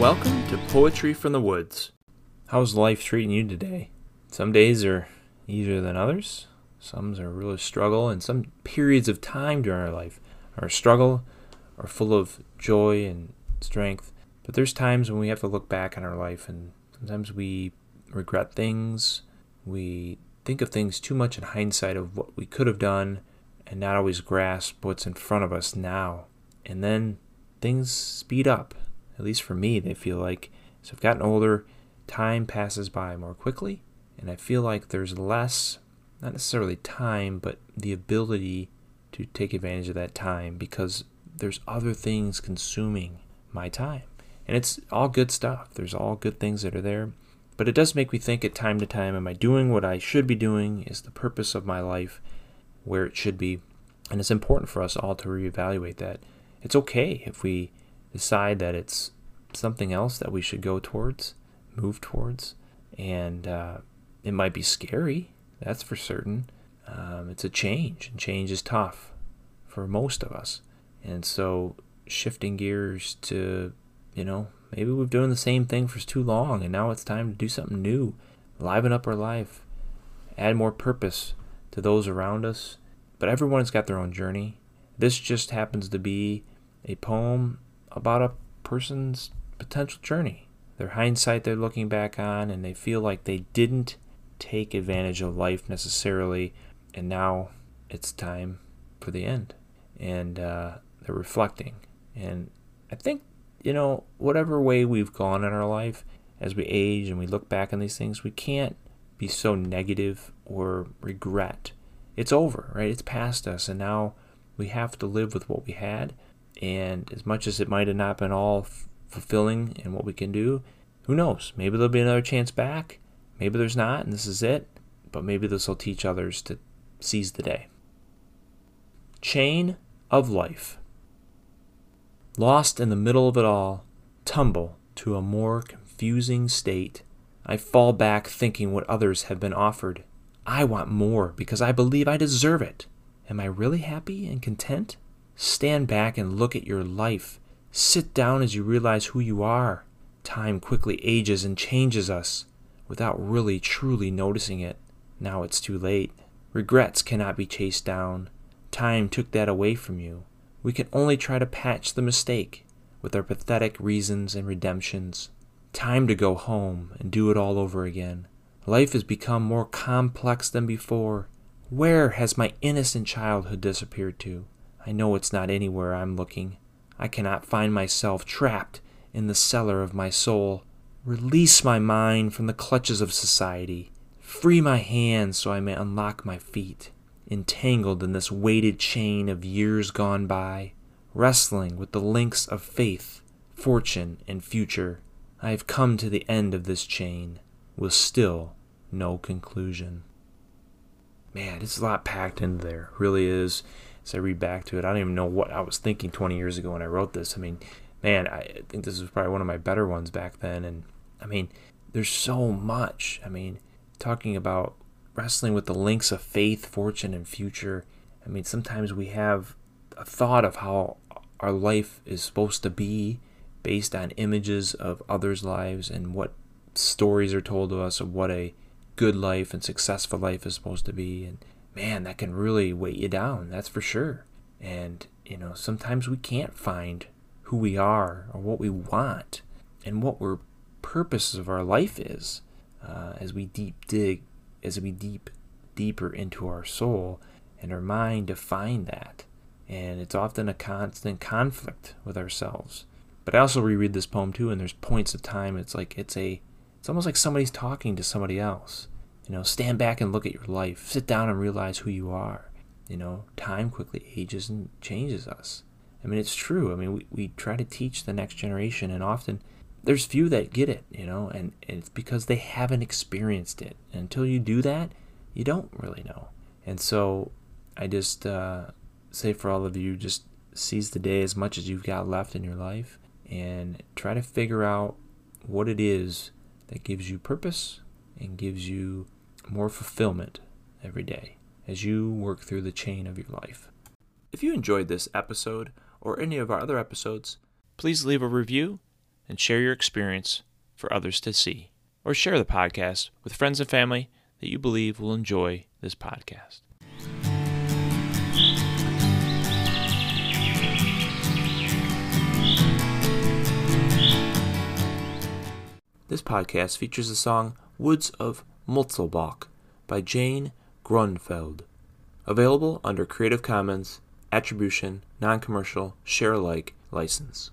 Welcome to Poetry from the Woods. How's life treating you today? Some days are easier than others. Some are really struggle, and some periods of time during our life are struggle, are full of joy and strength. But there's times when we have to look back on our life, and sometimes we regret things. We think of things too much in hindsight of what we could have done, and not always grasp what's in front of us now. And then things speed up. At least for me, they feel like as I've gotten older, time passes by more quickly, and I feel like there's less, not necessarily time, but the ability to take advantage of that time because there's other things consuming my time. And it's all good stuff. There's all good things that are there. But it does make me think at time to time am I doing what I should be doing? Is the purpose of my life where it should be? And it's important for us all to reevaluate that. It's okay if we decide that it's something else that we should go towards, move towards. And uh, it might be scary, that's for certain. Um, it's a change, and change is tough for most of us. And so shifting gears to, you know, maybe we've done the same thing for too long and now it's time to do something new, liven up our life, add more purpose to those around us. But everyone's got their own journey. This just happens to be a poem about a person's potential journey. Their hindsight they're looking back on, and they feel like they didn't take advantage of life necessarily, and now it's time for the end. And uh, they're reflecting. And I think, you know, whatever way we've gone in our life, as we age and we look back on these things, we can't be so negative or regret. It's over, right? It's past us, and now we have to live with what we had and as much as it might have not been all f- fulfilling in what we can do, who knows? Maybe there'll be another chance back. Maybe there's not, and this is it. But maybe this will teach others to seize the day. Chain of life. Lost in the middle of it all, tumble to a more confusing state. I fall back thinking what others have been offered. I want more because I believe I deserve it. Am I really happy and content? Stand back and look at your life. Sit down as you realize who you are. Time quickly ages and changes us without really truly noticing it. Now it's too late. Regrets cannot be chased down. Time took that away from you. We can only try to patch the mistake with our pathetic reasons and redemptions. Time to go home and do it all over again. Life has become more complex than before. Where has my innocent childhood disappeared to? I know it's not anywhere I'm looking. I cannot find myself trapped in the cellar of my soul. Release my mind from the clutches of society. Free my hands so I may unlock my feet, entangled in this weighted chain of years gone by, wrestling with the links of faith, fortune, and future. I have come to the end of this chain, with still no conclusion. Man, it's a lot packed in there, really is as I read back to it. I don't even know what I was thinking 20 years ago when I wrote this. I mean, man, I think this was probably one of my better ones back then. And I mean, there's so much. I mean, talking about wrestling with the links of faith, fortune, and future. I mean, sometimes we have a thought of how our life is supposed to be based on images of others' lives and what stories are told to us of what a good life and successful life is supposed to be. And man, that can really weight you down, that's for sure. And, you know, sometimes we can't find who we are or what we want and what our purpose of our life is uh, as we deep dig, as we deep deeper into our soul and our mind to find that. And it's often a constant conflict with ourselves. But I also reread this poem too, and there's points of time. It's like it's a, it's almost like somebody's talking to somebody else you know, stand back and look at your life. Sit down and realize who you are. You know, time quickly ages and changes us. I mean, it's true. I mean, we, we try to teach the next generation, and often there's few that get it, you know, and, it's because they haven't experienced it. And until you do that, you don't really know. And so I just uh, say for all of you, just seize the day as much as you've got left in your life and try to figure out what it is that gives you purpose and gives you more fulfillment every day as you work through the chain of your life. If you enjoyed this episode or any of our other episodes, please leave a review and share your experience for others to see. Or share the podcast with friends and family that you believe will enjoy this podcast. This podcast features the song Woods of Mutzelbach by Jane Grunfeld. Available under Creative Commons Attribution Non Commercial Share Alike license.